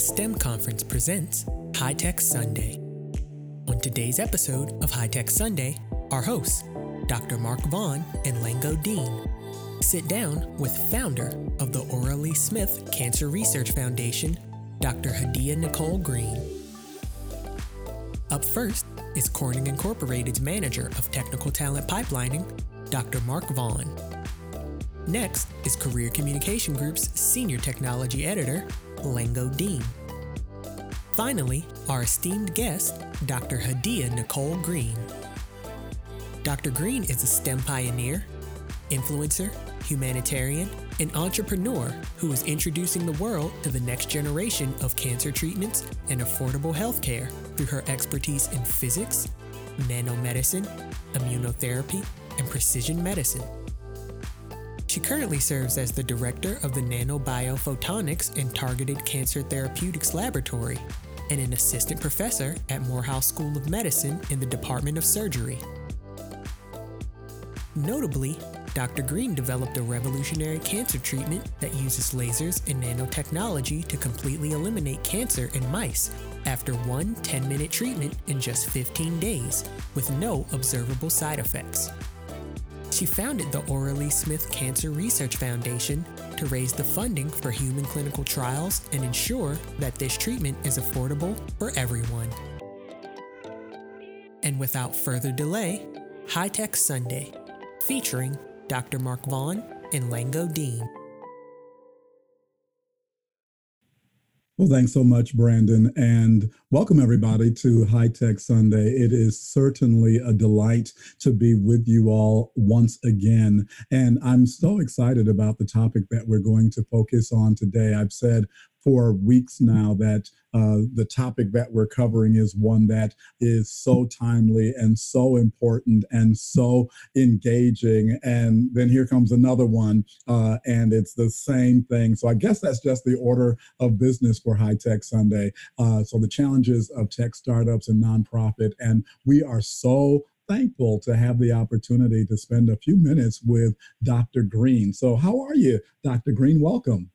STEM Conference presents High Tech Sunday. On today's episode of High Tech Sunday, our hosts, Dr. Mark Vaughn and Lango Deen, sit down with founder of the Ora Lee Smith Cancer Research Foundation, Dr. Hadiyah Nicole Green. Up first is Corning Incorporated's manager of technical talent pipelining, Dr. Mark Vaughn. Next is Career Communication Group's senior technology editor, Lango Deen. Finally, our esteemed guest, Dr. Hadiyah Nicole Green. Dr. Green is a STEM pioneer, influencer, humanitarian, and entrepreneur who is introducing the world to the next generation of cancer treatments and affordable healthcare through her expertise in physics, nanomedicine, immunotherapy, and precision medicine. She currently serves as the director of the Nanobiophotonics and Targeted Cancer Therapeutics Laboratory and an assistant professor at Morehouse School of Medicine in the Department of Surgery. Notably, Dr. Green developed a revolutionary cancer treatment that uses lasers and nanotechnology to completely eliminate cancer in mice after one 10 minute treatment in just 15 days with no observable side effects. She founded the Lee Smith Cancer Research Foundation to raise the funding for human clinical trials and ensure that this treatment is affordable for everyone. And without further delay, High Tech Sunday, featuring Dr. Mark Vaughn and Lango Deen. Well, thanks so much, Brandon, and welcome everybody to High Tech Sunday. It is certainly a delight to be with you all once again. And I'm so excited about the topic that we're going to focus on today. I've said for weeks now that uh, the topic that we're covering is one that is so timely and so important and so engaging. And then here comes another one, uh, and it's the same thing. So I guess that's just the order of business for High Tech Sunday. Uh, so the challenges of tech startups and nonprofit, and we are so thankful to have the opportunity to spend a few minutes with Dr. Green. So, how are you, Dr. Green? Welcome.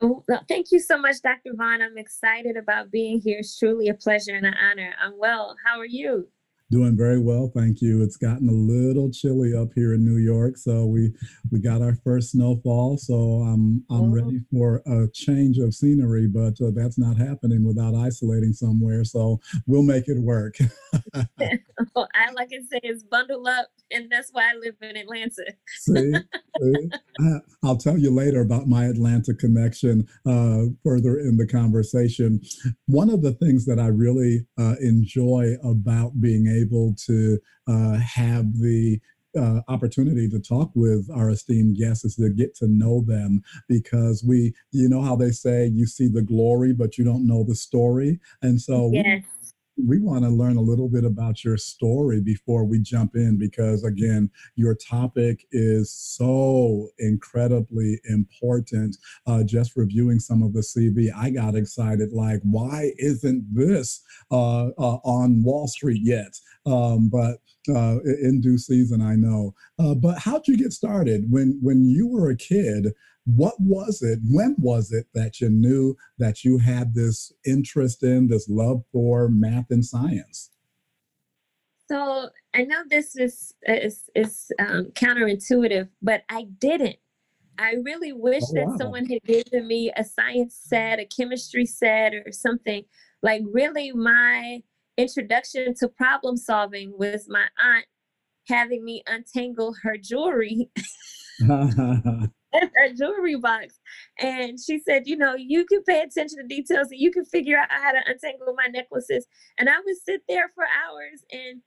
Oh, thank you so much, Dr. Vaughn. I'm excited about being here. It's truly a pleasure and an honor. I'm well. How are you? Doing very well, thank you. It's gotten a little chilly up here in New York, so we we got our first snowfall. So I'm I'm oh. ready for a change of scenery, but uh, that's not happening without isolating somewhere. So we'll make it work. I like I say, it's bundle up, and that's why I live in Atlanta. see, see? I, will tell you later about my Atlanta connection uh, further in the conversation. One of the things that I really uh, enjoy about being able to uh, have the uh, opportunity to talk with our esteemed guests is to get to know them because we, you know how they say you see the glory, but you don't know the story. And so yes we want to learn a little bit about your story before we jump in because again your topic is so incredibly important. Uh, just reviewing some of the cv i got excited like why isn't this uh, uh, on wall street yet? Um, but uh, in due season i know. Uh, but how'd you get started? When when you were a kid what was it when was it that you knew that you had this interest in this love for math and science? So i know this is is, is um, counterintuitive but i didn't. I really wish oh, that wow. someone had given me a science set a chemistry set or something. Like really my introduction to problem solving was my aunt having me untangle her jewelry her jewelry box. And she said, you know, you can pay attention to details and you can figure out how to untangle my necklaces. And I would sit there for hours and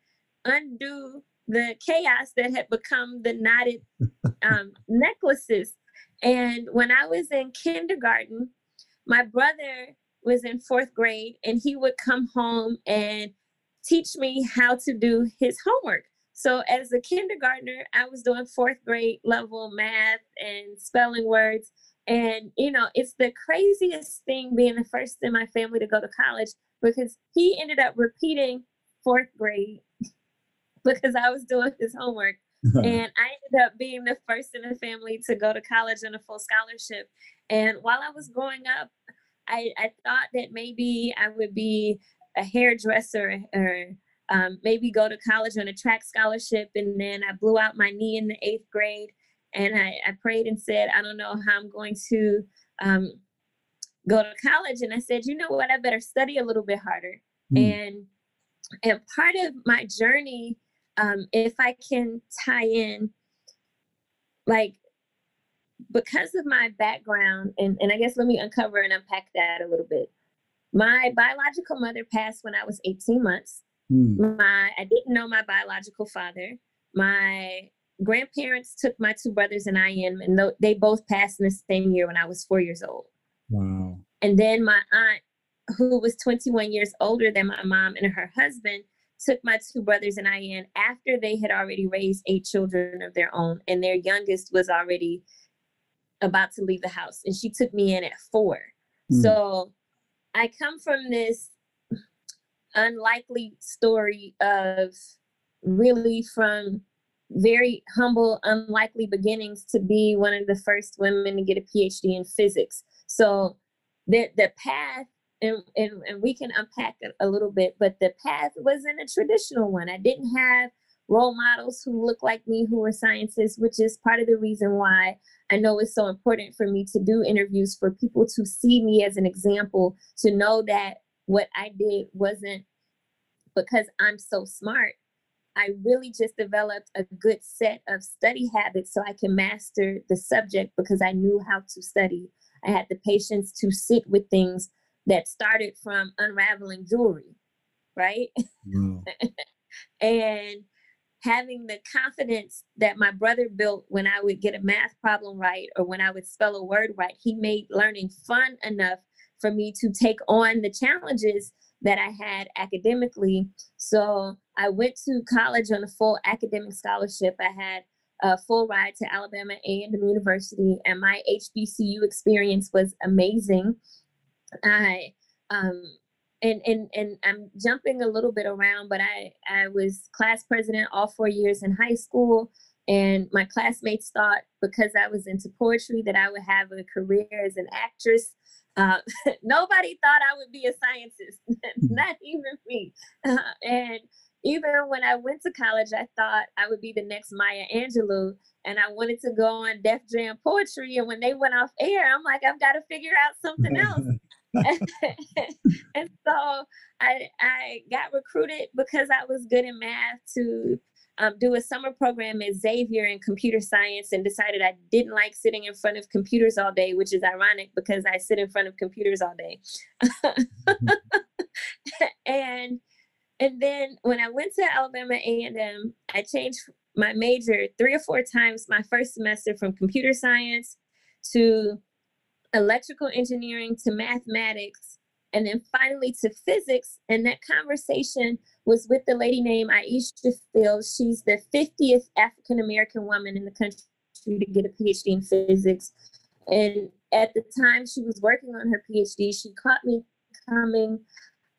undo the chaos that had become the knotted um, necklaces. And when I was in kindergarten, my brother was in fourth grade and he would come home and teach me how to do his homework. So as a kindergartner, I was doing fourth grade level math and spelling words. And, you know, it's the craziest thing being the first in my family to go to college because he ended up repeating fourth grade because I was doing his homework. and I ended up being the first in the family to go to college on a full scholarship. And while I was growing up, I, I thought that maybe I would be a hairdresser or um, maybe go to college on a track scholarship. And then I blew out my knee in the eighth grade. And I, I prayed and said, I don't know how I'm going to um, go to college. And I said, you know what? I better study a little bit harder. Mm. And and part of my journey, um, if I can tie in, like because of my background, and, and I guess let me uncover and unpack that a little bit. My biological mother passed when I was 18 months. Mm. My I didn't know my biological father. My grandparents took my two brothers and I in, and they both passed in the same year when I was four years old. Wow. And then my aunt, who was 21 years older than my mom and her husband, took my two brothers and I in after they had already raised eight children of their own, and their youngest was already about to leave the house, and she took me in at four. Mm. So I come from this unlikely story of really from very humble, unlikely beginnings to be one of the first women to get a PhD in physics. So the the path and, and, and we can unpack it a little bit, but the path wasn't a traditional one. I didn't have role models who look like me who were scientists, which is part of the reason why I know it's so important for me to do interviews for people to see me as an example, to know that what I did wasn't because I'm so smart. I really just developed a good set of study habits so I can master the subject because I knew how to study. I had the patience to sit with things that started from unraveling jewelry, right? And having the confidence that my brother built when I would get a math problem right or when I would spell a word right, he made learning fun enough for me to take on the challenges that I had academically. So I went to college on a full academic scholarship. I had a full ride to Alabama A&M University, and my HBCU experience was amazing. I um, and and and I'm jumping a little bit around, but I I was class president all four years in high school, and my classmates thought because I was into poetry that I would have a career as an actress. Uh, nobody thought I would be a scientist, not even me. Uh, and even when I went to college, I thought I would be the next Maya Angelou, and I wanted to go on Def Jam Poetry. And when they went off air, I'm like, I've got to figure out something else. and so I I got recruited because I was good in math to um, do a summer program at Xavier in computer science and decided I didn't like sitting in front of computers all day, which is ironic because I sit in front of computers all day. and and then when I went to Alabama A&M, I changed my major three or four times my first semester from computer science to electrical engineering to mathematics and then finally to physics. And that conversation was with the lady named Aisha Fields. She's the 50th African American woman in the country to get a PhD in physics. And at the time she was working on her PhD, she caught me coming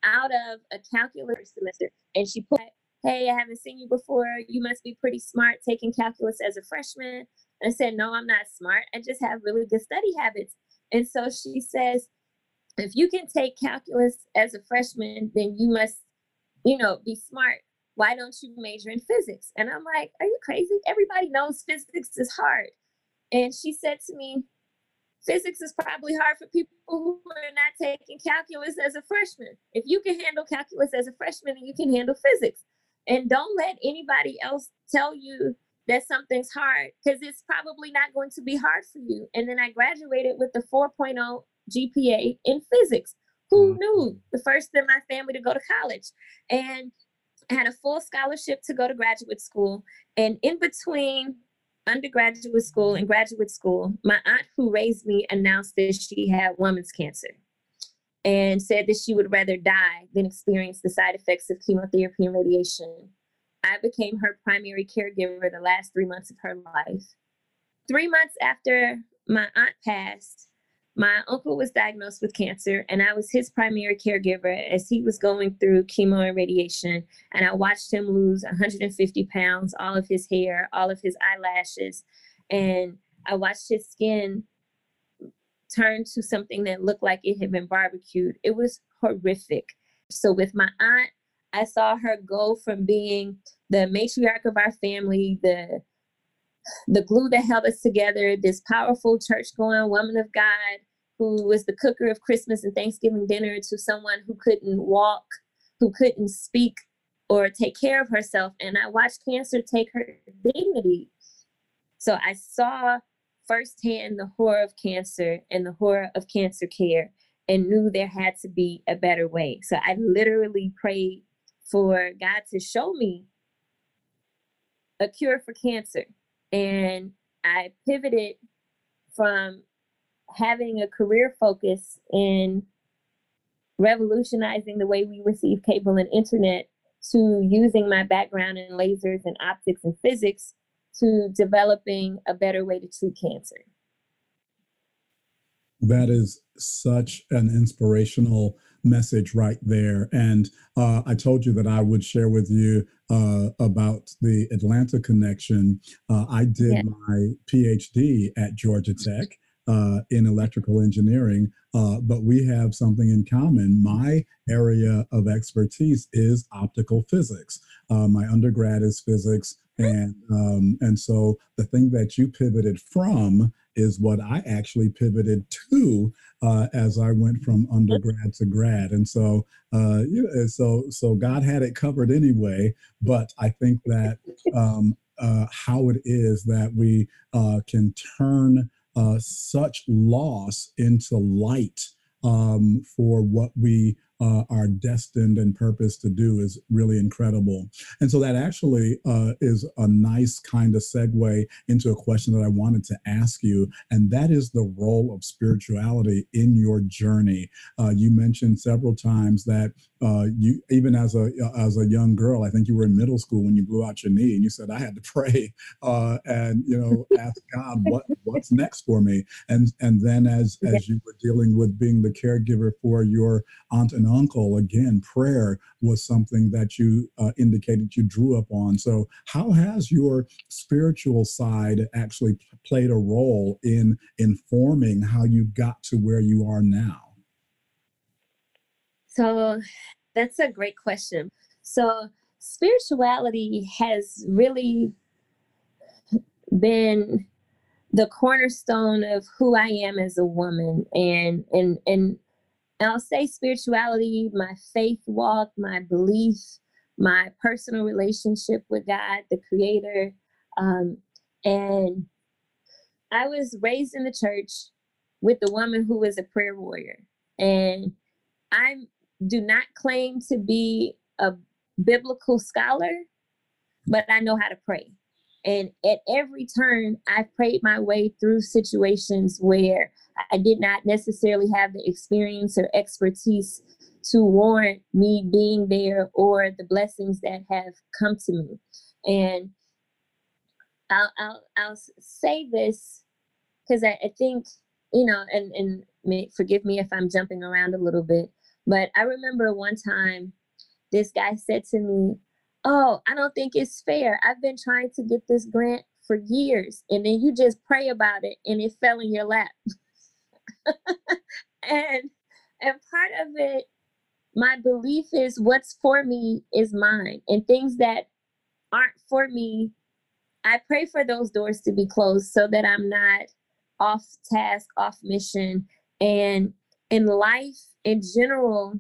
out of a calculus semester and she put, Hey, I haven't seen you before. You must be pretty smart taking calculus as a freshman. And I said, No, I'm not smart. I just have really good study habits. And so she says, if you can take calculus as a freshman, then you must, you know, be smart. Why don't you major in physics? And I'm like, are you crazy? Everybody knows physics is hard. And she said to me, physics is probably hard for people who are not taking calculus as a freshman. If you can handle calculus as a freshman, you can handle physics. And don't let anybody else tell you that something's hard because it's probably not going to be hard for you. And then I graduated with the 4.0 GPA in physics. Who mm-hmm. knew? The first in my family to go to college. And I had a full scholarship to go to graduate school. And in between undergraduate school and graduate school, my aunt who raised me announced that she had woman's cancer and said that she would rather die than experience the side effects of chemotherapy and radiation. I became her primary caregiver the last three months of her life. Three months after my aunt passed, my uncle was diagnosed with cancer, and I was his primary caregiver as he was going through chemo and radiation. And I watched him lose 150 pounds, all of his hair, all of his eyelashes, and I watched his skin turn to something that looked like it had been barbecued. It was horrific. So with my aunt, I saw her go from being the matriarch of our family, the the glue that held us together, this powerful church going woman of God who was the cooker of Christmas and Thanksgiving dinner to someone who couldn't walk, who couldn't speak or take care of herself. And I watched cancer take her dignity. So I saw firsthand the horror of cancer and the horror of cancer care and knew there had to be a better way. So I literally prayed for God to show me a cure for cancer. And I pivoted from having a career focus in revolutionizing the way we receive cable and internet to using my background in lasers and optics and physics to developing a better way to treat cancer. That is such an inspirational message right there. And uh, I told you that I would share with you uh, about the Atlanta connection. Uh, I did yeah. my PhD at Georgia Tech uh, in electrical engineering, uh, but we have something in common. My area of expertise is optical physics. Uh, my undergrad is physics, and um, and so the thing that you pivoted from is what I actually pivoted to uh, as I went from undergrad to grad. And so, uh, you know, so so God had it covered anyway. But I think that um, uh, how it is that we uh, can turn uh, such loss into light um, for what we uh, are destined and purpose to do is really incredible. And so that actually uh, is a nice kind of segue into a question that I wanted to ask you, and that is the role of spirituality in your journey. Uh, you mentioned several times that uh, you, even as a as a young girl, I think you were in middle school when you blew out your knee, and you said I had to pray uh, and you know ask God what what's next for me. And and then as as you were dealing with being the caregiver for your aunt and uncle, again, prayer was something that you uh, indicated you drew up on. So, how has your spiritual side actually played a role in informing how you got to where you are now? So, that's a great question. So, spirituality has really been the cornerstone of who I am as a woman and and and I'll say spirituality, my faith walk, my belief, my personal relationship with God, the Creator. Um, and I was raised in the church with a woman who was a prayer warrior. And I do not claim to be a biblical scholar, but I know how to pray. And at every turn, I prayed my way through situations where I did not necessarily have the experience or expertise to warrant me being there or the blessings that have come to me. And I'll I'll, I'll say this because I, I think you know, and and may, forgive me if I'm jumping around a little bit, but I remember one time this guy said to me, "Oh, I don't think it's fair. I've been trying to get this grant for years, and then you just pray about it, and it fell in your lap." and and part of it my belief is what's for me is mine and things that aren't for me i pray for those doors to be closed so that i'm not off task off mission and in life in general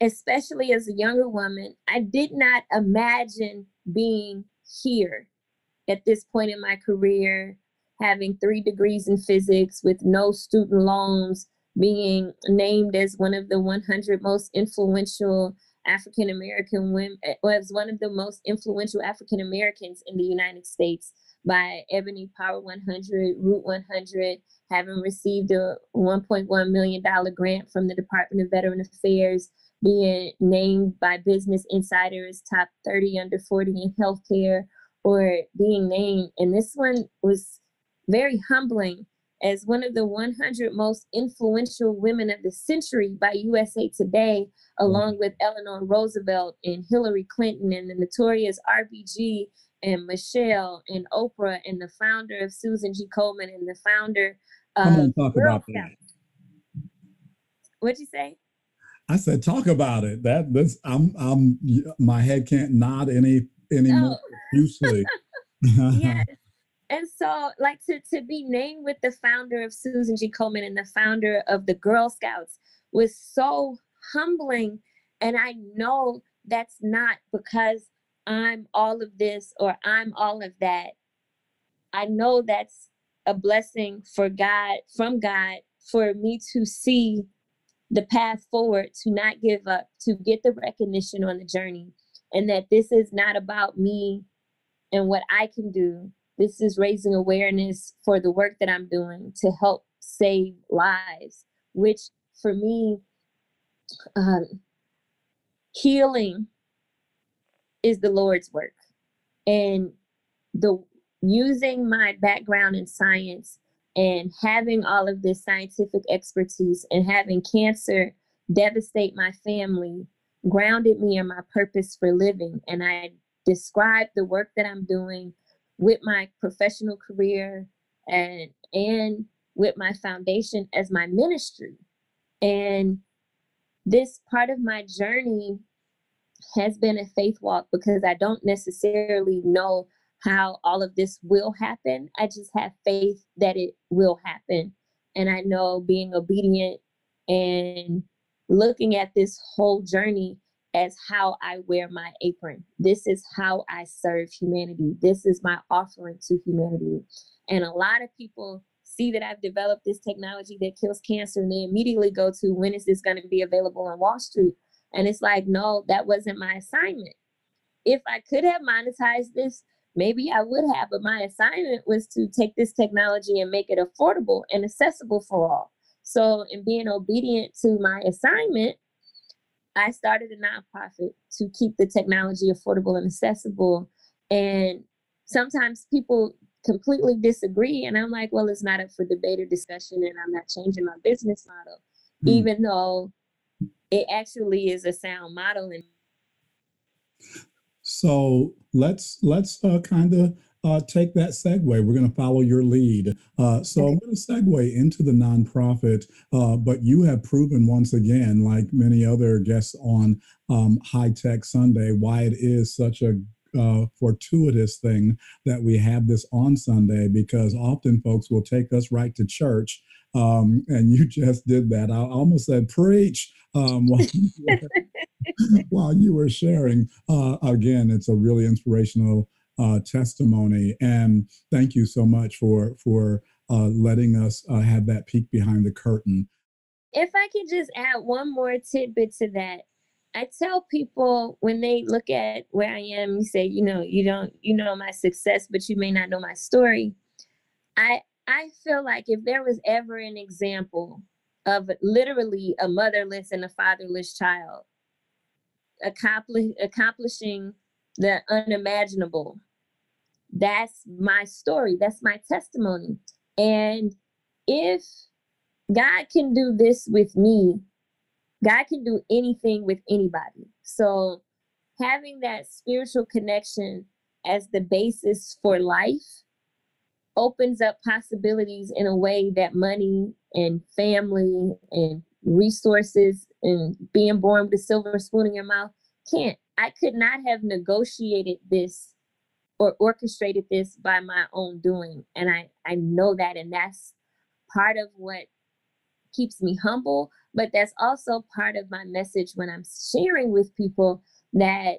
especially as a younger woman i did not imagine being here at this point in my career having three degrees in physics with no student loans, being named as one of the 100 most influential African American women, eh, was one of the most influential African Americans in the United States by Ebony Power 100, Root 100, having received a $1.1 million grant from the Department of Veteran Affairs, being named by Business Insider as top 30 under 40 in healthcare, or being named, and this one was very humbling as one of the 100 most influential women of the century by USA Today, along with Eleanor Roosevelt and Hillary Clinton and the notorious RBG and Michelle and Oprah and the founder of Susan G. Komen and the founder Come on, talk Girl about that. Scouts. What'd you say? I said, talk about it. That this, I'm, I'm, my head can't nod any any more Oh. profusely. yes. And so, like to to be named with the founder of Susan G. Komen and the founder of the Girl Scouts was so humbling. And I know that's not because I'm all of this or I'm all of that. I know that's a blessing for God, from God, for me to see the path forward, to not give up, to get the recognition on the journey, and that this is not about me and what I can do. This is raising awareness for the work that I'm doing to help save lives, which for me, um, healing is the Lord's work. And the using my background in science and having all of this scientific expertise and having cancer devastate my family grounded me in my purpose for living. And I describe the work that I'm doing with my professional career and and with my foundation as my ministry. And this part of my journey has been a faith walk because I don't necessarily know how all of this will happen. I just have faith that it will happen. And I know being obedient and looking at this whole journey as how I wear my apron. This is how I serve humanity. This is my offering to humanity. And a lot of people see that I've developed this technology that kills cancer and they immediately go to when is this going to be available on Wall Street? And it's like, no, that wasn't my assignment. If I could have monetized this, maybe I would have, but my assignment was to take this technology and make it affordable and accessible for all. So, in being obedient to my assignment, I started a nonprofit to keep the technology affordable and accessible. And sometimes people completely disagree. And I'm like, well, it's not up for debate or discussion, and I'm not changing my business model, Hmm. even though it actually is a sound model. And So let's let's uh, kind of uh, take that segue. We're going to follow your lead. Uh, so I'm going to segue into the nonprofit, uh, but you have proven once again, like many other guests on um, High Tech Sunday, why it is such a uh, fortuitous thing that we have this on Sunday because often folks will take us right to church. Um, and you just did that. I almost said preach um, while, you were, while you were sharing. Uh, again, it's a really inspirational uh, testimony, and thank you so much for for uh, letting us uh, have that peek behind the curtain. if I could just add one more tidbit to that, I tell people when they look at where I am, you say, you know, you don't, you know my success, but you may not know my story. I I feel like if there was ever an example of literally a motherless and a fatherless child accomplish, accomplishing the unimaginable, that's my story. That's my testimony. And if God can do this with me, God can do anything with anybody. So having that spiritual connection as the basis for life opens up possibilities in a way that money and family and resources and being born with a silver spoon in your mouth can't. I could not have negotiated this or orchestrated this by my own doing. And I, I know that. And that's part of what keeps me humble. But that's also part of my message when I'm sharing with people that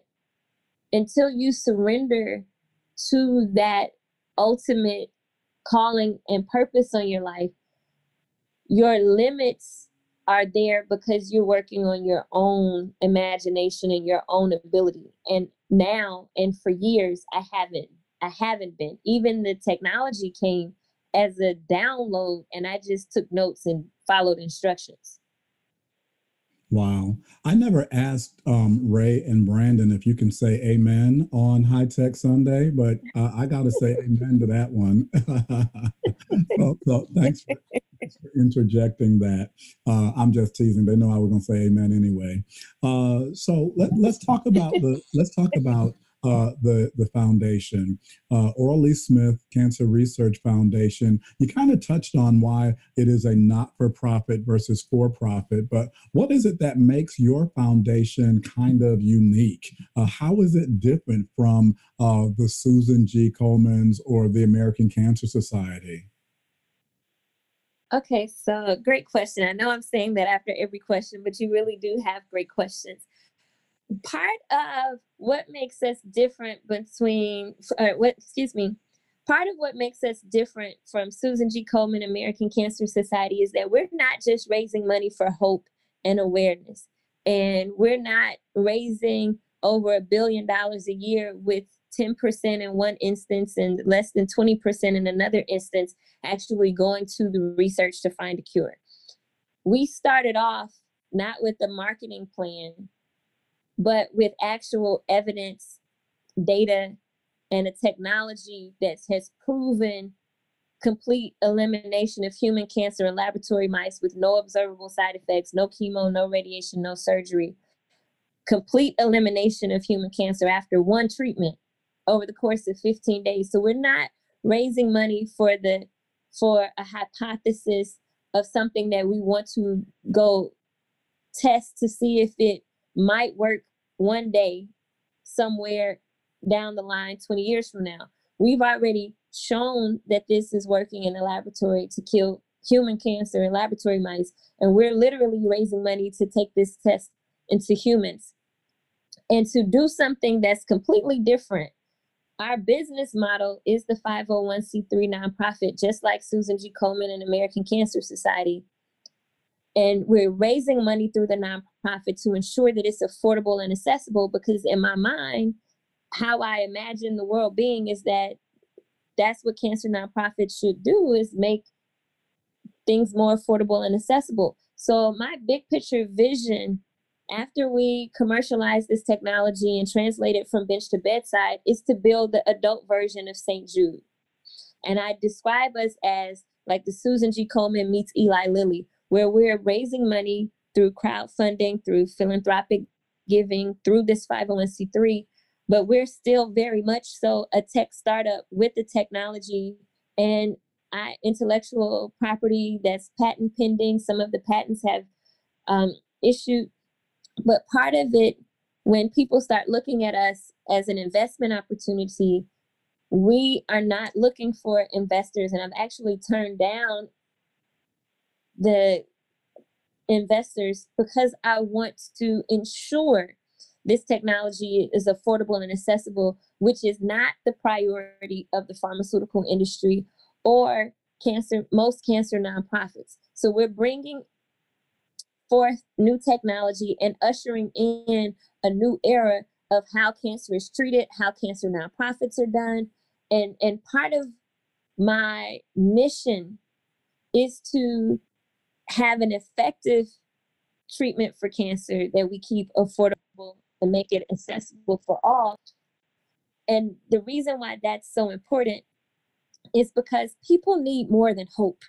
until you surrender to that ultimate calling and purpose on your life, your limits are there because you're working on your own imagination and your own ability. And now and for years I haven't. I haven't been. Even the technology came as a download and I just took notes and followed instructions. Wow. I never asked um, Ray and Brandon if you can say amen on High Tech Sunday, but uh, I got to say amen to that one. so, so thanks, for, for, interjecting that. Uh, I'm just teasing. They know I was going to say amen anyway. Uh, so let, let's talk about the let's talk about uh, the, the foundation, uh, Ora Lee Smith Cancer Research Foundation. You kind of touched on why it is a not for profit versus for profit, but what is it that makes your foundation kind of unique? Uh, how is it different from uh, the Susan G. Komen's or the American Cancer Society? Okay, so great question. I know I'm saying that after every question, but you really do have great questions. Part of what makes us different between, uh, what, excuse me, part of what makes us different from Susan G. Komen American Cancer Society is that we're not just raising money for hope and awareness. And we're not raising over a billion dollars a year with 10% in one instance and less than 20% in another instance actually going to the research to find a cure. We started off not with the marketing plan, but with actual evidence, data, and a technology that has proven complete elimination of human cancer in laboratory mice with no observable side effects, no chemo, no radiation, no surgery. Complete elimination of human cancer after one treatment over the course of 15 days. So we're not raising money for the for a hypothesis of something that we want to go test to see if it might work one day somewhere down the line 20 years from now. We've already shown that this is working in a laboratory to kill human cancer in laboratory mice, and we're literally raising money to take this test into humans. And to do something that's completely different our business model is the 501c3 nonprofit, just like Susan G. Komen and American Cancer Society. And we're raising money through the nonprofit to ensure that it's affordable and accessible because, in my mind, how I imagine the world being is that that's what cancer nonprofits should do is make things more affordable and accessible. So my big picture vision after we commercialize this technology and translate it from bench to bedside is to build the adult version of St. Jude. And I describe us as like the Susan G. Komen meets Eli Lilly, where we're raising money through crowdfunding, through philanthropic giving, through this 501c3, but we're still very much so a tech startup with the technology and intellectual property that's patent pending. Some of the patents have um, issued but part of it, when people start looking at us as an investment opportunity, we are not looking for investors. And I've actually turned down the investors because I want to ensure this technology is affordable and accessible, which is not the priority of the pharmaceutical industry or cancer, most cancer nonprofits. So we're bringing forth new technology and ushering in a new era of how cancer is treated, how cancer nonprofits are done. And, and part of my mission is to have an effective treatment for cancer that we keep affordable and make it accessible for all. And the reason why that's so important is because people need more than hope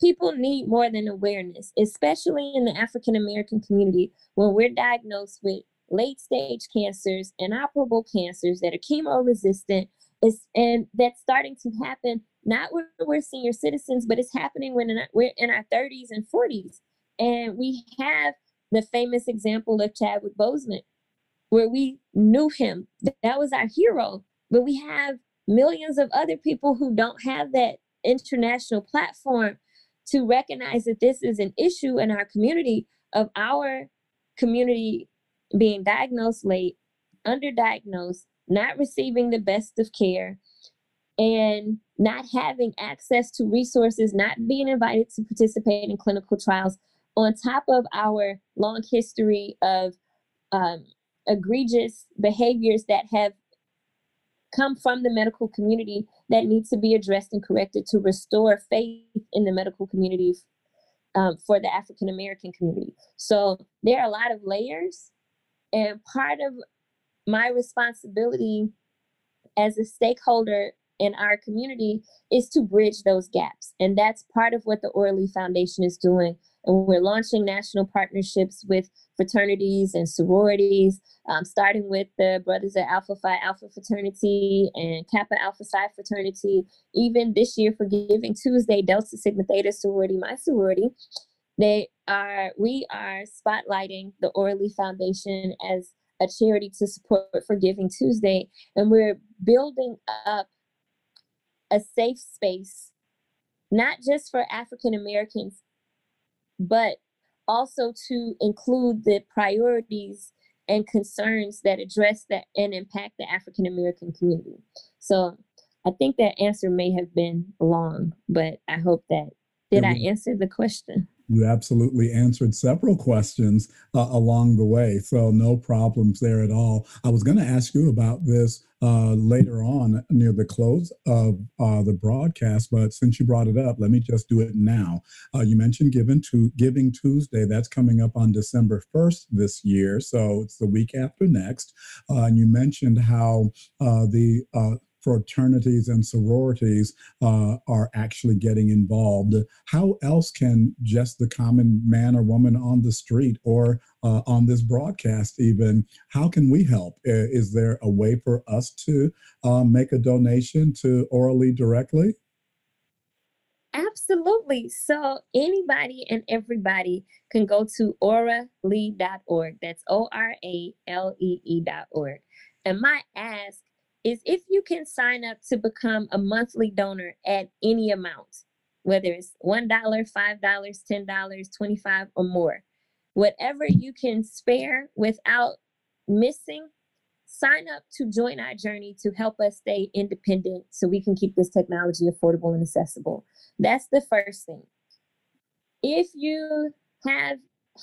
people need more than awareness, especially in the African American community when we're diagnosed with late stage cancers, inoperable cancers that are chemo resistant, and that's starting to happen not when we're senior citizens, but it's happening when we're in our 30s and 40s. And we have the famous example of Chadwick Boseman, where we knew him. That was our hero. But we have millions of other people who don't have that international platform to recognize that this is an issue in our community of our community being diagnosed late, underdiagnosed, not receiving the best of care, and not having access to resources, not being invited to participate in clinical trials, on top of our long history of um, egregious behaviors that have come from the medical community that needs to be addressed and corrected to restore faith in the medical community um, for the African American community. So there are a lot of layers, and part of my responsibility as a stakeholder in our community is to bridge those gaps. And that's part of what the Ora Lee Foundation is doing And we're launching national partnerships with fraternities and sororities, um, starting with the Brothers of Alpha Phi Alpha Fraternity and Kappa Alpha Psi Fraternity. Even this year for Giving Tuesday, Delta Sigma Theta Sorority, my sorority, they are we are spotlighting the Lee Foundation as a charity to support for Giving Tuesday, and we're building up a safe space, not just for African Americans, but also to include the priorities and concerns that address that and impact the African American community. So I think that answer may have been long, but I hope that did I answer the question? You absolutely answered several questions uh, along the way, so no problems there at all. I was going to ask you about this uh, later on near the close of uh, the broadcast, but since you brought it up, let me just do it now. Uh, you mentioned Giving, to, Giving Tuesday, that's coming up on December 1st this year, so it's the week after next. Uh, and you mentioned how uh, the fraternities and sororities uh, are actually getting involved. How else can just the common man or woman on the street or uh, on this broadcast, even, how can we help? Is there a way for us to uh, make a donation to Lee directly? Absolutely. So anybody and everybody can go to oralee.org. That's O R A L E E.org. And my ask is if you can sign up to become a monthly donor at any amount, whether it's $1, $5, $10, 25 or more, whatever you can spare without missing, sign up to join our journey to help us stay independent so we can keep this technology affordable and accessible. That's the first thing. If you have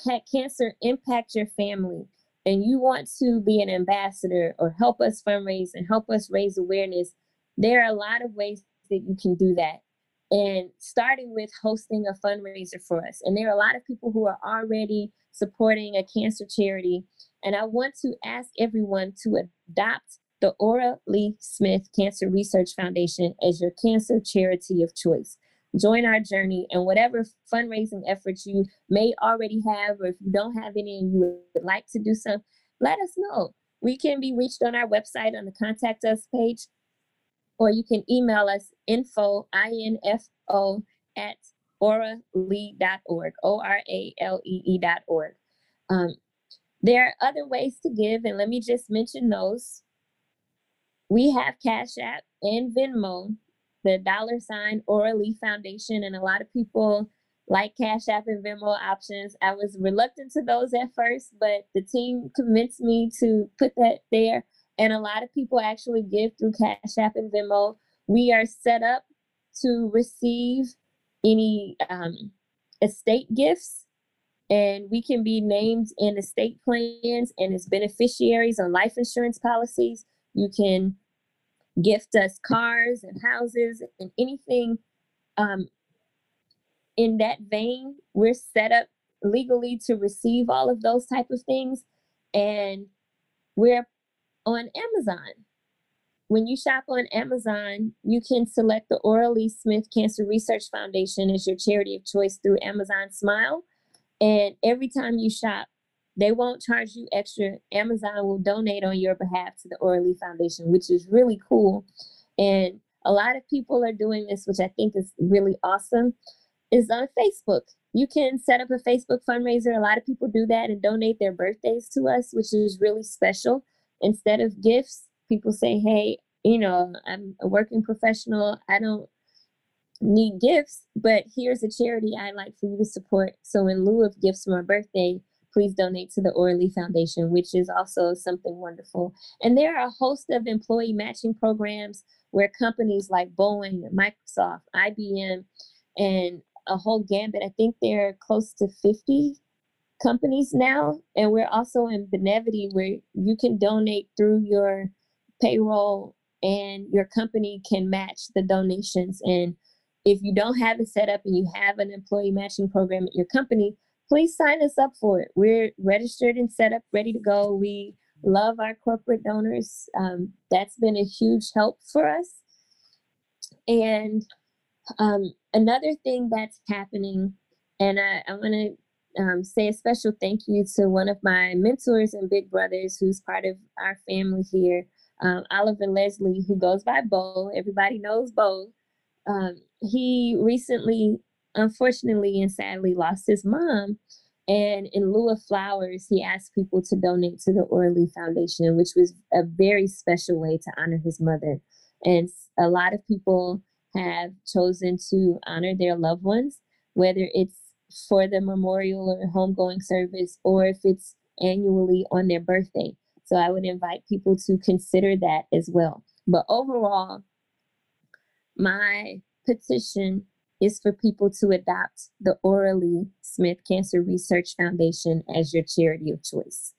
had cancer impact your family, and you want to be an ambassador or help us fundraise and help us raise awareness, there are a lot of ways that you can do that. And starting with hosting a fundraiser for us. And there are a lot of people who are already supporting a cancer charity. And I want to ask everyone to adopt the Ora Lee Smith Cancer Research Foundation as your cancer charity of choice join our journey and whatever fundraising efforts you may already have, or if you don't have any and you would like to do some, let us know. We can be reached on our website on the contact us page, or you can email us info, I-N-F-O, at oralee.org, O-R-A-L-E-E dot org. Um, there are other ways to give, and let me just mention those. We have Cash App and Venmo the dollar sign Lee Foundation, and a lot of people like Cash App and Venmo options. I was reluctant to those at first, but the team convinced me to put that there. And a lot of people actually give through Cash App and Venmo. We are set up to receive any um, estate gifts, and we can be named in estate plans and as beneficiaries on life insurance policies. You can gift us cars and houses and anything um, in that vein. We're set up legally to receive all of those type of things, and we're on Amazon. When you shop on Amazon, you can select the Lee Smith Cancer Research Foundation as your charity of choice through Amazon Smile. And every time you shop, they won't charge you extra. Amazon will donate on your behalf to the Lee Foundation, which is really cool. And a lot of people are doing this, which I think is really awesome, is on Facebook. You can set up a Facebook fundraiser. A lot of people do that and donate their birthdays to us, which is really special. Instead of gifts, people say, hey, you know, I'm a working professional. I don't need gifts, but here's a charity I'd like for you to support. So, in lieu of gifts for my birthday, please donate to the Lee Foundation, which is also something wonderful. And there are a host of employee matching programs where companies like Boeing, Microsoft, IBM, and a whole gambit, I think there are close to 50 companies now. And we're also in Benevity where you can donate through your payroll and your company can match the donations. And if you don't have it set up and you have an employee matching program at your company, please sign us up for it. We're registered and set up, ready to go. We love our corporate donors. Um, that's been a huge help for us. And um, another thing that's happening, And I, I want to um, say a special thank you to one of my mentors and big brothers who's part of our family here, um, Oliver Leslie, who goes by Bo. Everybody knows Bo. Um, he recently, unfortunately and sadly, lost his mom. And in lieu of flowers, he asked people to donate to the Ora Lee Foundation, which was a very special way to honor his mother. And a lot of people have chosen to honor their loved ones, whether it's for the memorial or homegoing service, or if it's annually on their birthday. So I would invite people to consider that as well. But overall, my petition is for people to adopt the Ora Lee Smith Cancer Research Foundation as your charity of choice.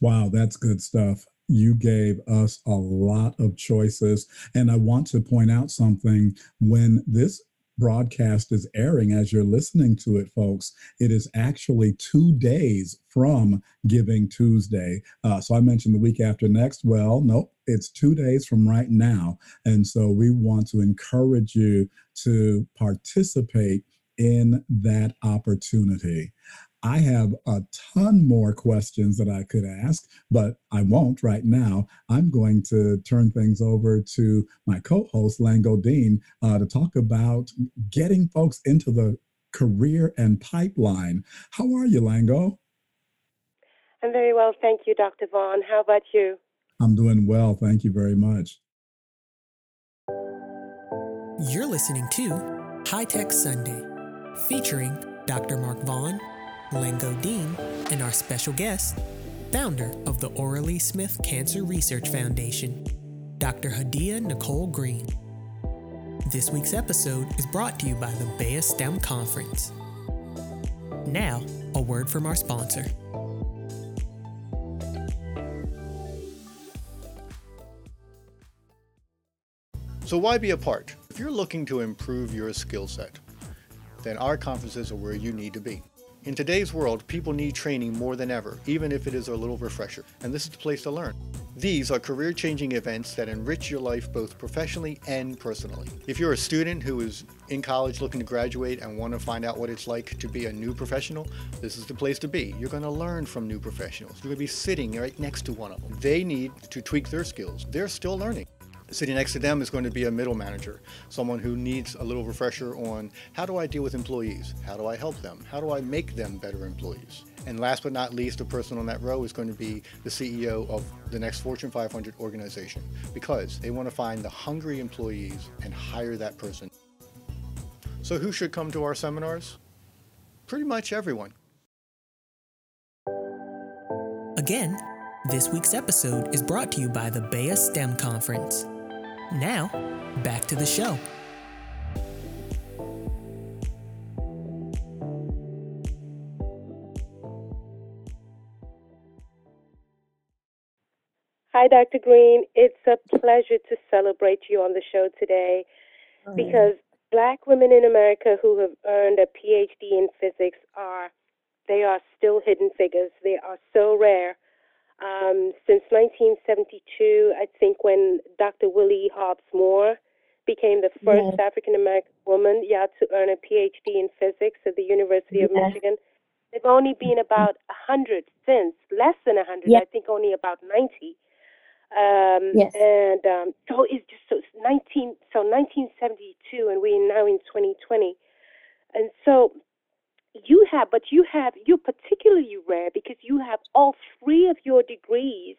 Wow, that's good stuff. You gave us a lot of choices. And I want to point out something when this broadcast is airing as you're listening to it, folks. It is actually two days from Giving Tuesday. Uh, so I mentioned the week after next. Well, nope, it's two days from right now. And so we want to encourage you to participate in that opportunity. I have a ton more questions that I could ask, but I won't right now. I'm going to turn things over to my co host, Lango Deen, uh, to talk about getting folks into the career and pipeline. How are you, Lango? I'm very well. Thank you, Dr. Vaughn. How about you? I'm doing well. Thank you very much. You're listening to High Tech Sunday, featuring Dr. Mark Vaughn Lango Deen, and our special guest, founder of the Ora Lee Smith Cancer Research Foundation, Dr. Hadiyah Nicole Green. This week's episode is brought to you by the BEYA STEM Conference. Now, a word from our sponsor. So, why be a part? If you're looking to improve your skill set, then our conferences are where you need to be. In today's world, people need training more than ever, even if it is a little refresher, and this is the place to learn. These are career changing events that enrich your life both professionally and personally. If you're a student who is in college looking to graduate and want to find out what it's like to be a new professional, this is the place to be. You're going to learn from new professionals. You're going to be sitting right next to one of them. They need to tweak their skills, they're still learning. Sitting next to them is going to be a middle manager, someone who needs a little refresher on how do I deal with employees? How do I help them? How do I make them better employees? And last but not least, the person on that row is going to be the CEO of the next Fortune 500 organization because they want to find the hungry employees and hire that person. So, who should come to our seminars? Pretty much everyone. Again, this week's episode is brought to you by the BEYA STEM Conference. Now, back to the show. Hi, Dr. Green. It's a pleasure to celebrate you on the show today oh, because black women in America who have earned a PhD in physics are they are still hidden figures. They are so rare um, since 1972, I think when Dr. Willie Hobbs Moore became the first yes. African American woman, yeah, to earn a PhD in physics at the University yes. of Michigan. There've only been about a hundred since, less than a hundred. Yes. I think only about ninety. Um, yes. And um, so it's just so it's 19, so 1972, and we're now in 2020, and so you have, but you have, you're particularly rare because you have all three of your degrees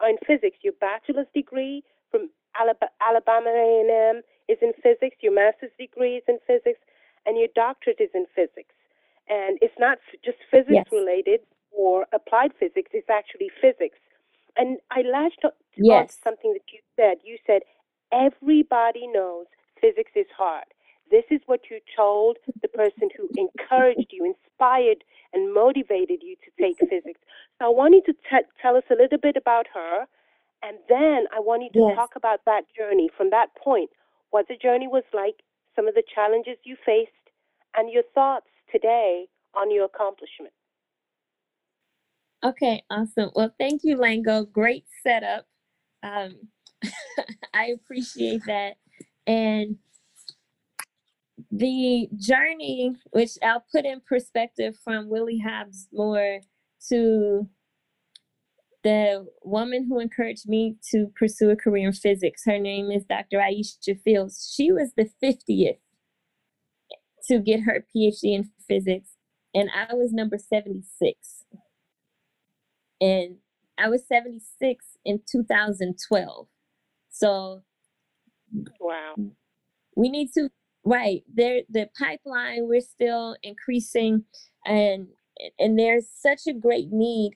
are in physics. Your bachelor's degree from Alabama A&M is in physics. Your master's degree is in physics, and your doctorate is in physics. And it's not just physics yes. related or applied physics. It's actually physics. And I latched on yes. something that you said. You said everybody knows physics is hard. This is what you told the person who encouraged you, inspired, and motivated you to take physics. So I want you to t- tell us a little bit about her, and then I want you to yes. talk about that journey from that point, what the journey was like, some of the challenges you faced, and your thoughts today on your accomplishment. Okay, awesome. Well, thank you, Lango. Great setup. Um, I appreciate that. And the journey, which I'll put in perspective from Willie Hobbs Moore to the woman who encouraged me to pursue a career in physics. Her name is Dr. Aisha Fields. She was the 50th to get her PhD in physics, and I was number 76. And I was 76 in 2012. So, wow. We need to right there the pipeline we're still increasing and and there's such a great need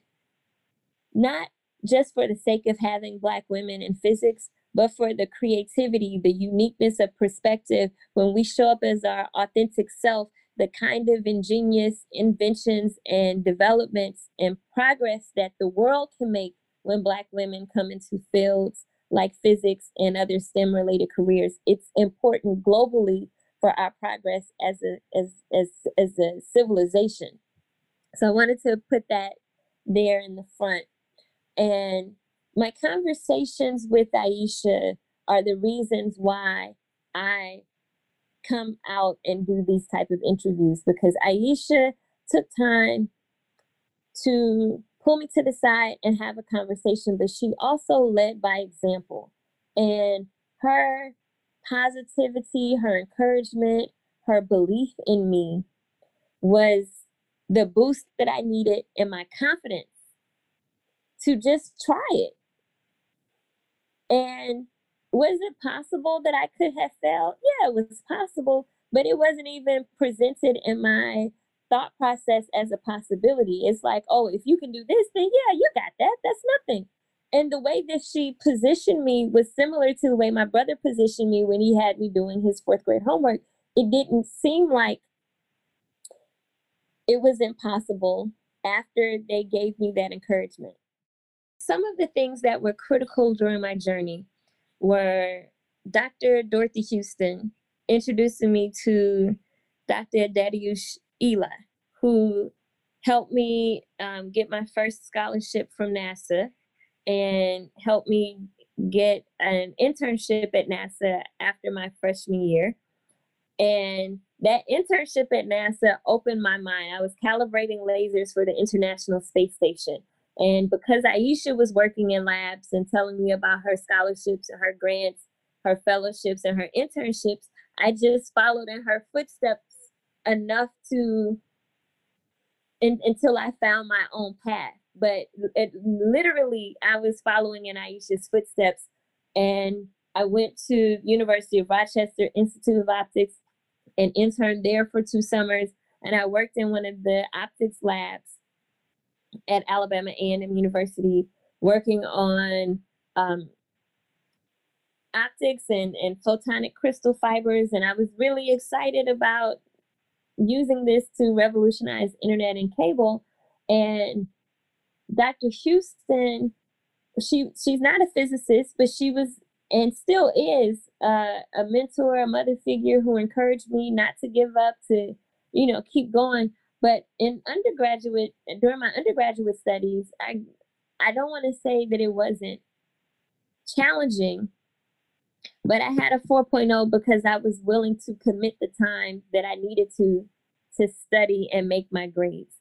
not just for the sake of having black women in physics but for the creativity the uniqueness of perspective when we show up as our authentic self the kind of ingenious inventions and developments and progress that the world can make when black women come into fields like physics and other STEM related careers. It's important globally for our progress as a as as as a civilization. So I wanted to put that there in the front. And my conversations with Aisha are the reasons why I come out and do these type of interviews because Aisha took time to pull me to the side and have a conversation, but she also led by example. And her positivity, her encouragement, her belief in me was the boost that I needed in my confidence to just try it. And was it possible that I could have failed? Yeah, it was possible, but it wasn't even presented in my thought process as a possibility. It's like, oh, if you can do this, then yeah, you got that. That's nothing. And the way that she positioned me was similar to the way my brother positioned me when he had me doing his fourth grade homework. It didn't seem like it was impossible after they gave me that encouragement. Some of the things that were critical during my journey were Dr. Dorothy Houston introducing me to Dr. Dariush Eli, who helped me um, get my first scholarship from NASA and helped me get an internship at NASA after my freshman year. And that internship at NASA opened my mind. I was calibrating lasers for the International Space Station. And because Aisha was working in labs and telling me about her scholarships and her grants, her fellowships and her internships, I just followed in her footsteps enough to in, until I found my own path but it, literally I was following in Aisha's footsteps and I went to University of Rochester Institute of Optics and interned there for two summers and I worked in one of the optics labs at Alabama A&M University working on um, optics and, and photonic crystal fibers and I was really excited about using this to revolutionize internet and cable and Dr. Houston, she she's not a physicist, but she was and still is uh, a mentor, a mother figure who encouraged me not to give up, to you know keep going. But in undergraduate, during my undergraduate studies, I I don't want to say that it wasn't challenging, but I had a 4.0 because I was willing to commit the time that I needed to to study and make my grades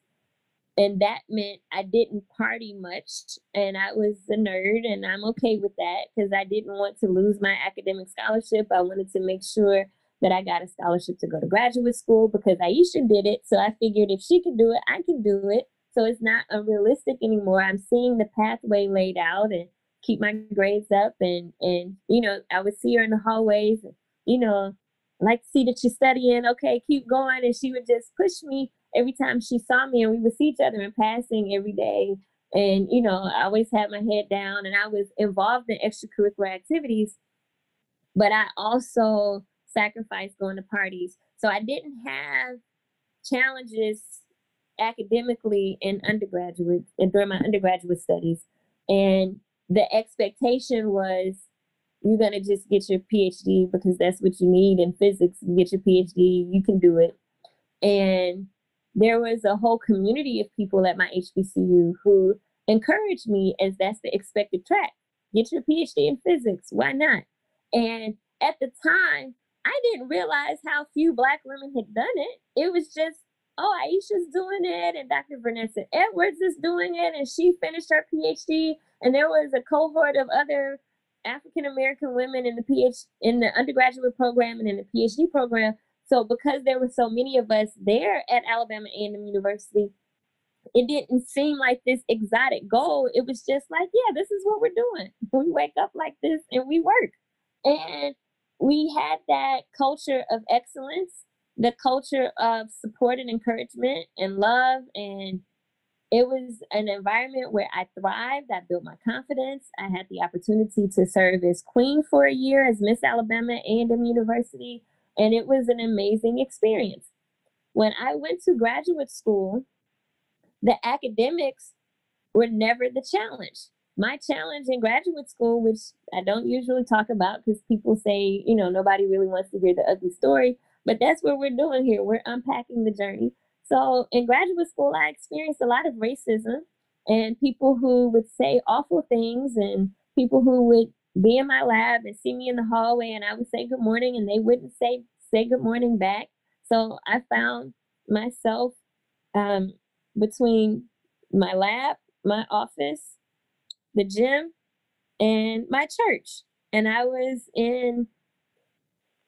and that meant I didn't party much and I was a nerd and I'm okay with that because I didn't want to lose my academic scholarship. I wanted to make sure that I got a scholarship to go to graduate school because Aisha did it. So I figured if she can do it, I can do it. So it's not unrealistic anymore. I'm seeing the pathway laid out and keep my grades up and and you know, I would see her in the hallways and, you know, like see that you're studying. Okay, keep going. And she would just push me every time she saw me and we would see each other in passing every day. And, you know, I always had my head down and I was involved in extracurricular activities, but I also sacrificed going to parties. So I didn't have challenges academically in undergraduate and during my undergraduate studies. And the expectation was you're going to just get your PhD because that's what you need in physics. You get your PhD, you can do it. And there was a whole community of people at my HBCU who encouraged me as that's the expected track. Get your PhD in physics. Why not? And at the time, I didn't realize how few Black women had done it. It was just, oh, Aisha's doing it, and Dr. Vanessa Edwards is doing it, and she finished her PhD. And there was a cohort of other African American women in the PhD in the undergraduate program and in the PhD program. So because there were so many of us there at Alabama A&M University, it didn't seem like this exotic goal. It was just like, yeah, this is what we're doing. We wake up like this and we work. And we had that culture of excellence, the culture of support and encouragement and love. And it was an environment where I thrived. I built my confidence. I had the opportunity to serve as queen for a year as Miss Alabama A&M University. And it was an amazing experience. When I went to graduate school, the academics were never the challenge. My challenge in graduate school, which I don't usually talk about because people say, you know, nobody really wants to hear the ugly story, but that's what we're doing here. We're unpacking the journey. So in graduate school, I experienced a lot of racism and people who would say awful things and people who would be in my lab and see me in the hallway and I would say good morning and they wouldn't say say good morning back. So I found myself um, between my lab, my office, the gym, and my church. And I was in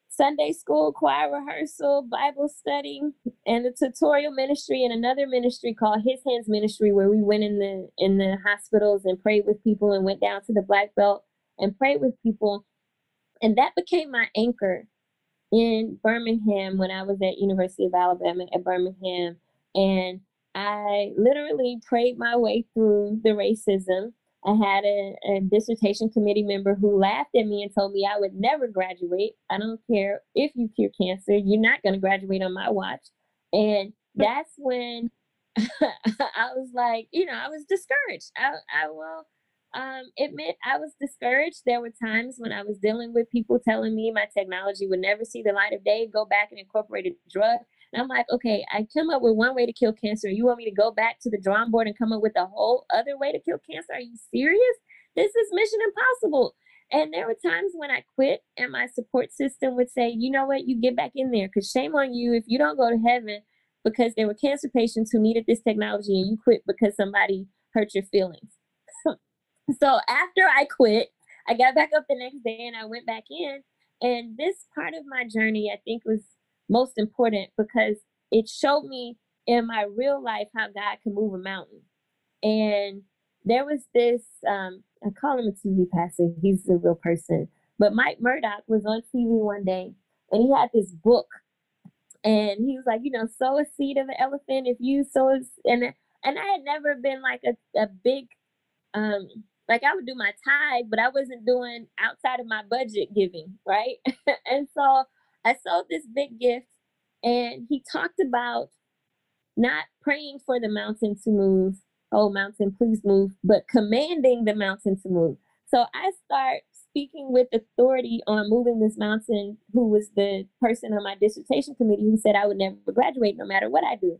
Sunday school, choir rehearsal, Bible study, and the tutorial ministry, and another ministry called His Hands Ministry, where we went in the in the hospitals and prayed with people, and went down to the Black Belt and prayed with people, and that became my anchor in Birmingham when I was at University of Alabama at Birmingham, and I literally prayed my way through the racism. I had a, a, dissertation committee member who laughed at me and told me I would never graduate. I don't care if you cure cancer, you're not going to graduate on my watch. And that's when I was like, you know, I was discouraged. I, I will um, meant I was discouraged. There were times when I was dealing with people telling me my technology would never see the light of day, go back and incorporate a drug. And I'm like, okay, I come up with one way to kill cancer. You want me to go back to the drawing board and come up with a whole other way to kill cancer? Are you serious? This is mission impossible. And there were times when I quit, and my support system would say, you know what, you get back in there because shame on you if you don't go to heaven because there were cancer patients who needed this technology and you quit because somebody hurt your feelings. So after I quit, I got back up the next day and I went back in. And this part of my journey, I think, was most important because it showed me in my real life how God can move a mountain. And there was this, um, I call him a TV pastor, he's a real person. But Mike Murdock was on TV one day and he had this book. And he was like, you know, sow a seed of an elephant if you sow a, and and I had never been like a, a big um like I would do my tithe, but I wasn't doing outside of my budget giving, right? and so I sold this big gift, and he talked about not praying for the mountain to move, oh mountain, please move, but commanding the mountain to move. So I start speaking with authority on moving this mountain, who was the person on my dissertation committee who said I would never graduate no matter what I do.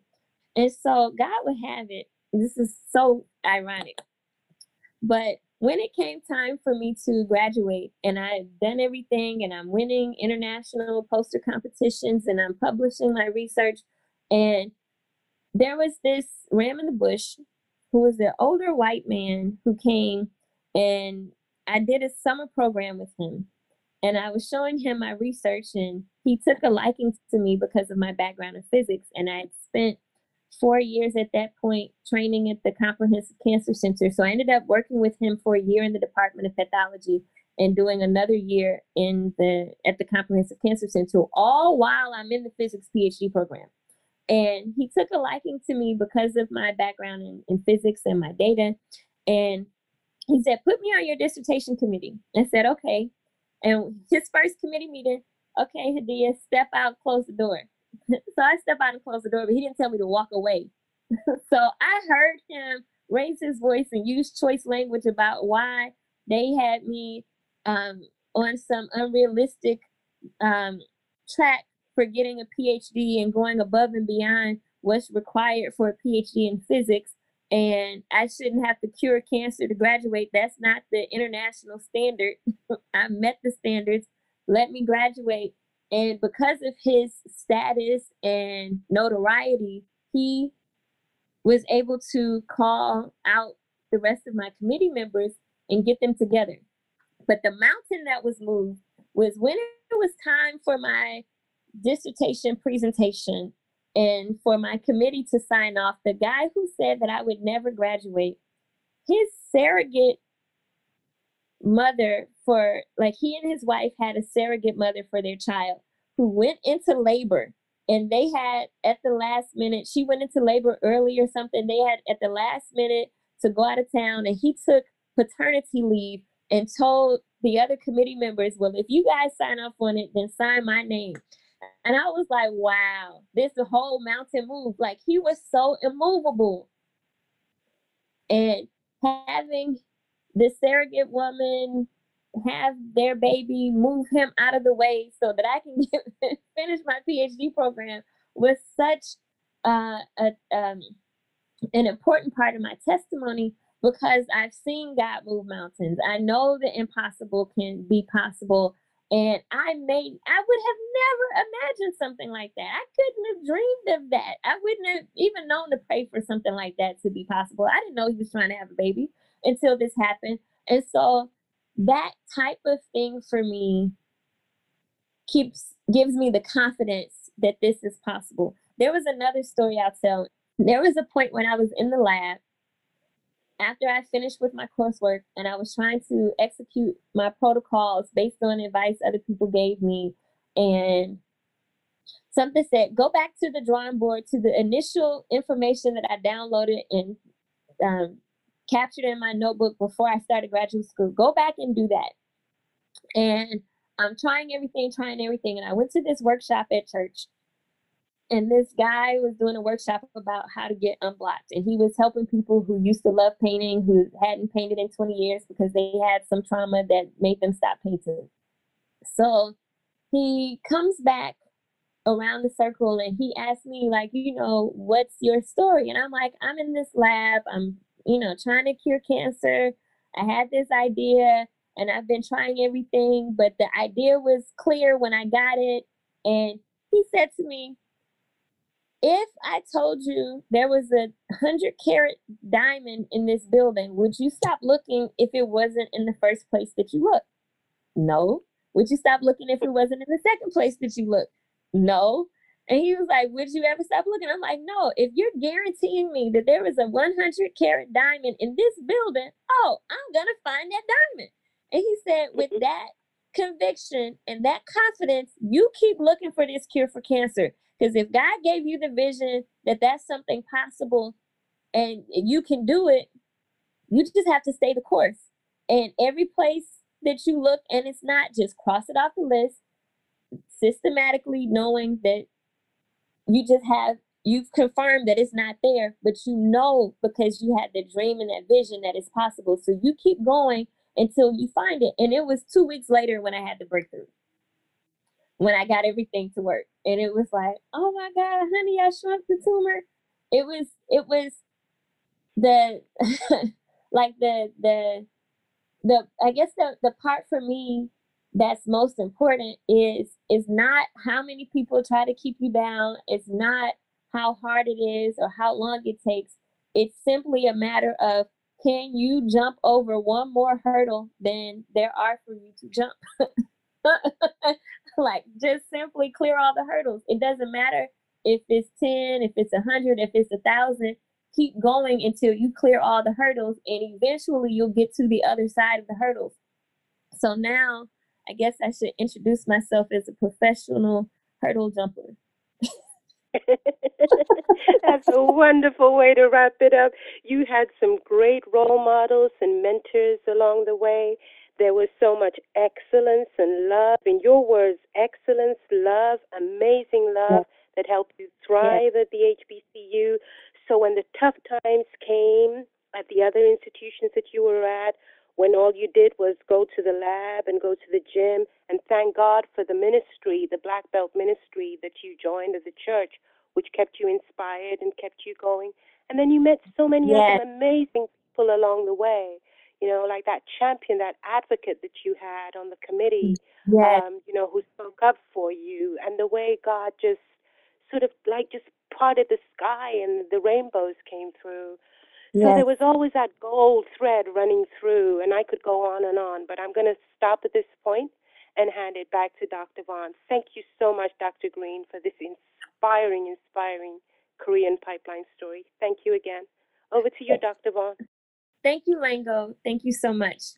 And so God would have it. This is so ironic. But when it came time for me to graduate and I had done everything and I'm winning international poster competitions and I'm publishing my research and there was this ram in the bush who was an older white man who came and I did a summer program with him. And I was showing him my research and he took a liking to me because of my background in physics and I had spent four years at that point training at the Comprehensive Cancer Center. So I ended up working with him for a year in the Department of Pathology and doing another year in the at the Comprehensive Cancer Center, all while I'm in the physics PhD program. And he took a liking to me because of my background in, in physics and my data. And he said, Put me on your dissertation committee. I said, Okay. And his first committee meeting, okay, Hadiyah, step out, close the door. so I step out and close the door, but he didn't tell me to walk away. so I heard him raise his voice and use choice language about why they had me um, on some unrealistic um, track for getting a PhD and going above and beyond what's required for a PhD in physics. And I shouldn't have to cure cancer to graduate. That's not the international standard. I met the standards. Let me graduate And because of his status and notoriety, he was able to call out the rest of my committee members and get them together. But the mountain that was moved was when it was time for my dissertation presentation and for my committee to sign off, the guy who said that I would never graduate, his surrogate mother for like he and his wife had a surrogate mother for their child who went into labor and they had at the last minute she went into labor early or something they had at the last minute to go out of town and he took paternity leave and told the other committee members well if you guys sign off on it then sign my name. And i was like wow this whole mountain move. Like he was so immovable. And having the surrogate woman have their baby, move him out of the way so that I can get, finish my PhD program was such uh, a, um, an important part of my testimony because I've seen God move mountains. I know the impossible can be possible. And I made, I would have never imagined something like that. I couldn't have dreamed of that. I wouldn't have even known to pray for something like that to be possible. I didn't know he was trying to have a baby until this happened. And so that type of thing for me keeps gives me the confidence that this is possible. There was another story I'll tell. There was a point when I was in the lab after I finished with my coursework and I was trying to execute my protocols based on advice other people gave me. And something said, go back to the drawing board to the initial information that I downloaded and um, captured in my notebook before I started graduate school. Go back and do that. And I'm trying everything, trying everything. And I went to this workshop at church. And this guy was doing a workshop about how to get unblocked. And he was helping people who used to love painting, who hadn't painted in 20 years because they had some trauma that made them stop painting. So he comes back around the circle and he asked me, like, you know, what's your story? And I'm like, I'm in this lab, I'm you know, trying to cure cancer. I had this idea and I've been trying everything, but the idea was clear when I got it. And he said to me, if I told you there was a hundred carat diamond in this building, would you stop looking if it wasn't in the first place that you looked? No. Would you stop looking if it wasn't in the second place that you looked? No. And he was like, Would you ever stop looking? I'm like, No, if you're guaranteeing me that there is a 100 carat diamond in this building, oh, I'm going to find that diamond. And he said, With mm-hmm. that conviction and that confidence, you keep looking for this cure for cancer. Because if God gave you the vision that that's something possible and you can do it, you just have to stay the course. And every place that you look and it's not, just cross it off the list systematically knowing that you just have you've confirmed that it's not there, but you know because you had the dream and that vision that it's possible. So you keep going until you find it. And it was two weeks later when I had the breakthrough. When I got everything to work. And it was like, oh my God, honey, I shrunk the tumor. It was it was the like the the the I guess the the part for me that's most important is is not how many people try to keep you down it's not how hard it is or how long it takes. It's simply a matter of can you jump over one more hurdle than there are for you to jump? Like just simply clear all the hurdles. It doesn't matter if it's 10 if it's a 100 if it's a thousand keep going until you clear all the hurdles and eventually you'll get to the other side of the hurdles. So now I guess I should introduce myself as a professional hurdle jumper. That's a wonderful way to wrap it up. You had some great role models and mentors along the way. There was so much excellence and love. In your words, excellence, love, amazing love that helped you thrive at the HBCU. So when the tough times came at the other institutions that you were at, when all you did was go to the lab and go to the gym and thank God for the ministry, the black belt ministry that you joined as a church, which kept you inspired and kept you going. And then you met so many yes. other amazing people along the way. you know, like that champion, that advocate that you had on the committee, Yeah. um, you know, who spoke up for you, and the way God just sort of like just parted the sky and the rainbows came through. So Yes. there was always that gold thread running through, and I could go on and on, but I'm going to stop at this point and hand it back to Dr. Vaughn. Thank you so much, Dr. Green, for this inspiring, inspiring Korean pipeline story. Thank you again. Over to you, Dr. Vaughn. Thank you, Lango. Thank you so much.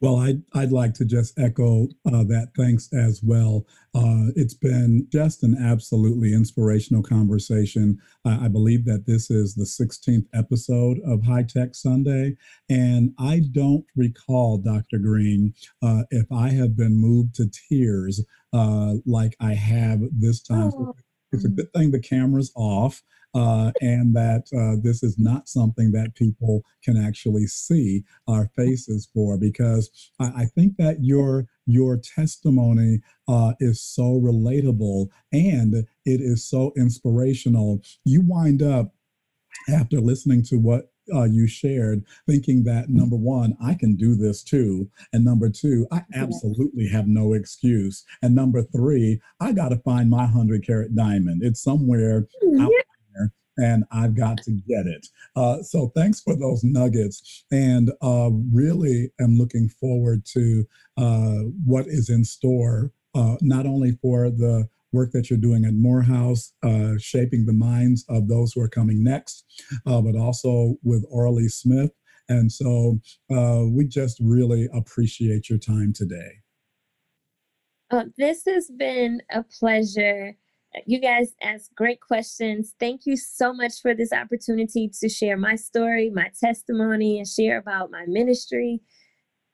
Well, I'd, I'd like to just echo uh, that thanks as well. Uh, it's been just an absolutely inspirational conversation. I, believe that this is the 16th episode of High Tech Sunday. And I don't recall, Dr. Green, uh, if I have been moved to tears uh, like I have this time. Oh. It's a good thing the camera's off uh, and that uh, this is not something that people can actually see our faces for because I, I think that your your testimony uh, is so relatable and it is so inspirational. You wind up after listening to what uh, you shared, thinking that number one, I can do this too. And number two, I absolutely have no excuse. And number three, I got to find my 100 carat diamond. It's somewhere out there and I've got to get it. Uh, so thanks for those nuggets. And uh, really am looking forward to uh, what is in store, uh, not only for the work that you're doing at Morehouse, uh, shaping the minds of those who are coming next, uh, but also with Ora Lee Smith. And so uh, we just really appreciate your time today. Uh, this has been a pleasure. You guys asked great questions. Thank you so much for this opportunity to share my story, my testimony, and share about my ministry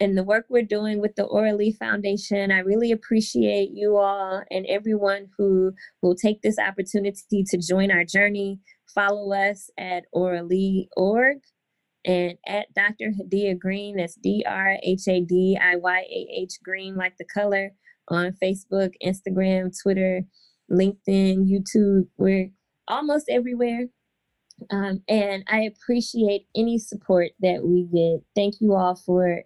and the work we're doing with the Ora Lee Foundation. I really appreciate you all and everyone who will take this opportunity to join our journey. Follow us at oralee.org and at Dr. Hadiyah Green, that's D R H A D I Y A H Green, like the color, on Facebook, Instagram, Twitter, LinkedIn, YouTube. We're almost everywhere. Um, and I appreciate any support that we get. Thank you all for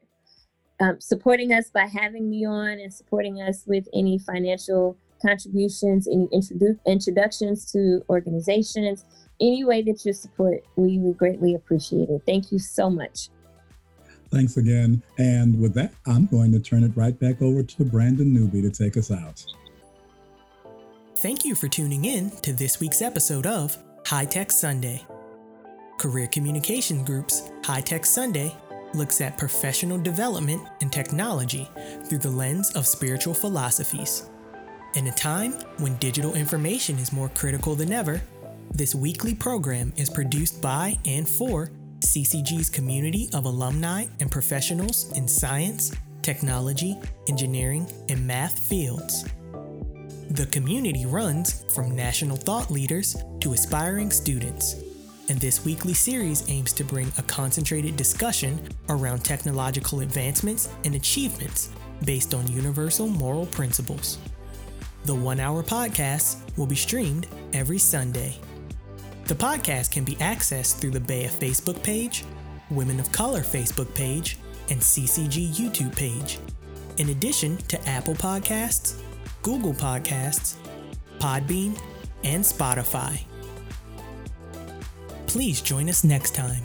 um, supporting us by having me on and supporting us with any financial contributions, any introdu- introductions to organizations, any way that you support, we would greatly appreciate it. Thank you so much. Thanks again. And with that, I'm going to turn it right back over to Brandon Newby to take us out. Thank you for tuning in to this week's episode of High Tech Sunday. Career Communications Group's High Tech Sunday looks at professional development and technology through the lens of spiritual philosophies. In a time when digital information is more critical than ever, this weekly program is produced by and for CCG's community of alumni and professionals in science, technology, engineering, and math fields. The community runs from national thought leaders to aspiring students, and this weekly series aims to bring a concentrated discussion around technological advancements and achievements based on universal moral principles. The one hour podcast will be streamed every Sunday. The podcast can be accessed through the BEYA Facebook page, Women of Color Facebook page, and CCG YouTube page, in addition to Apple Podcasts, Google Podcasts, Podbean, and Spotify. Please join us next time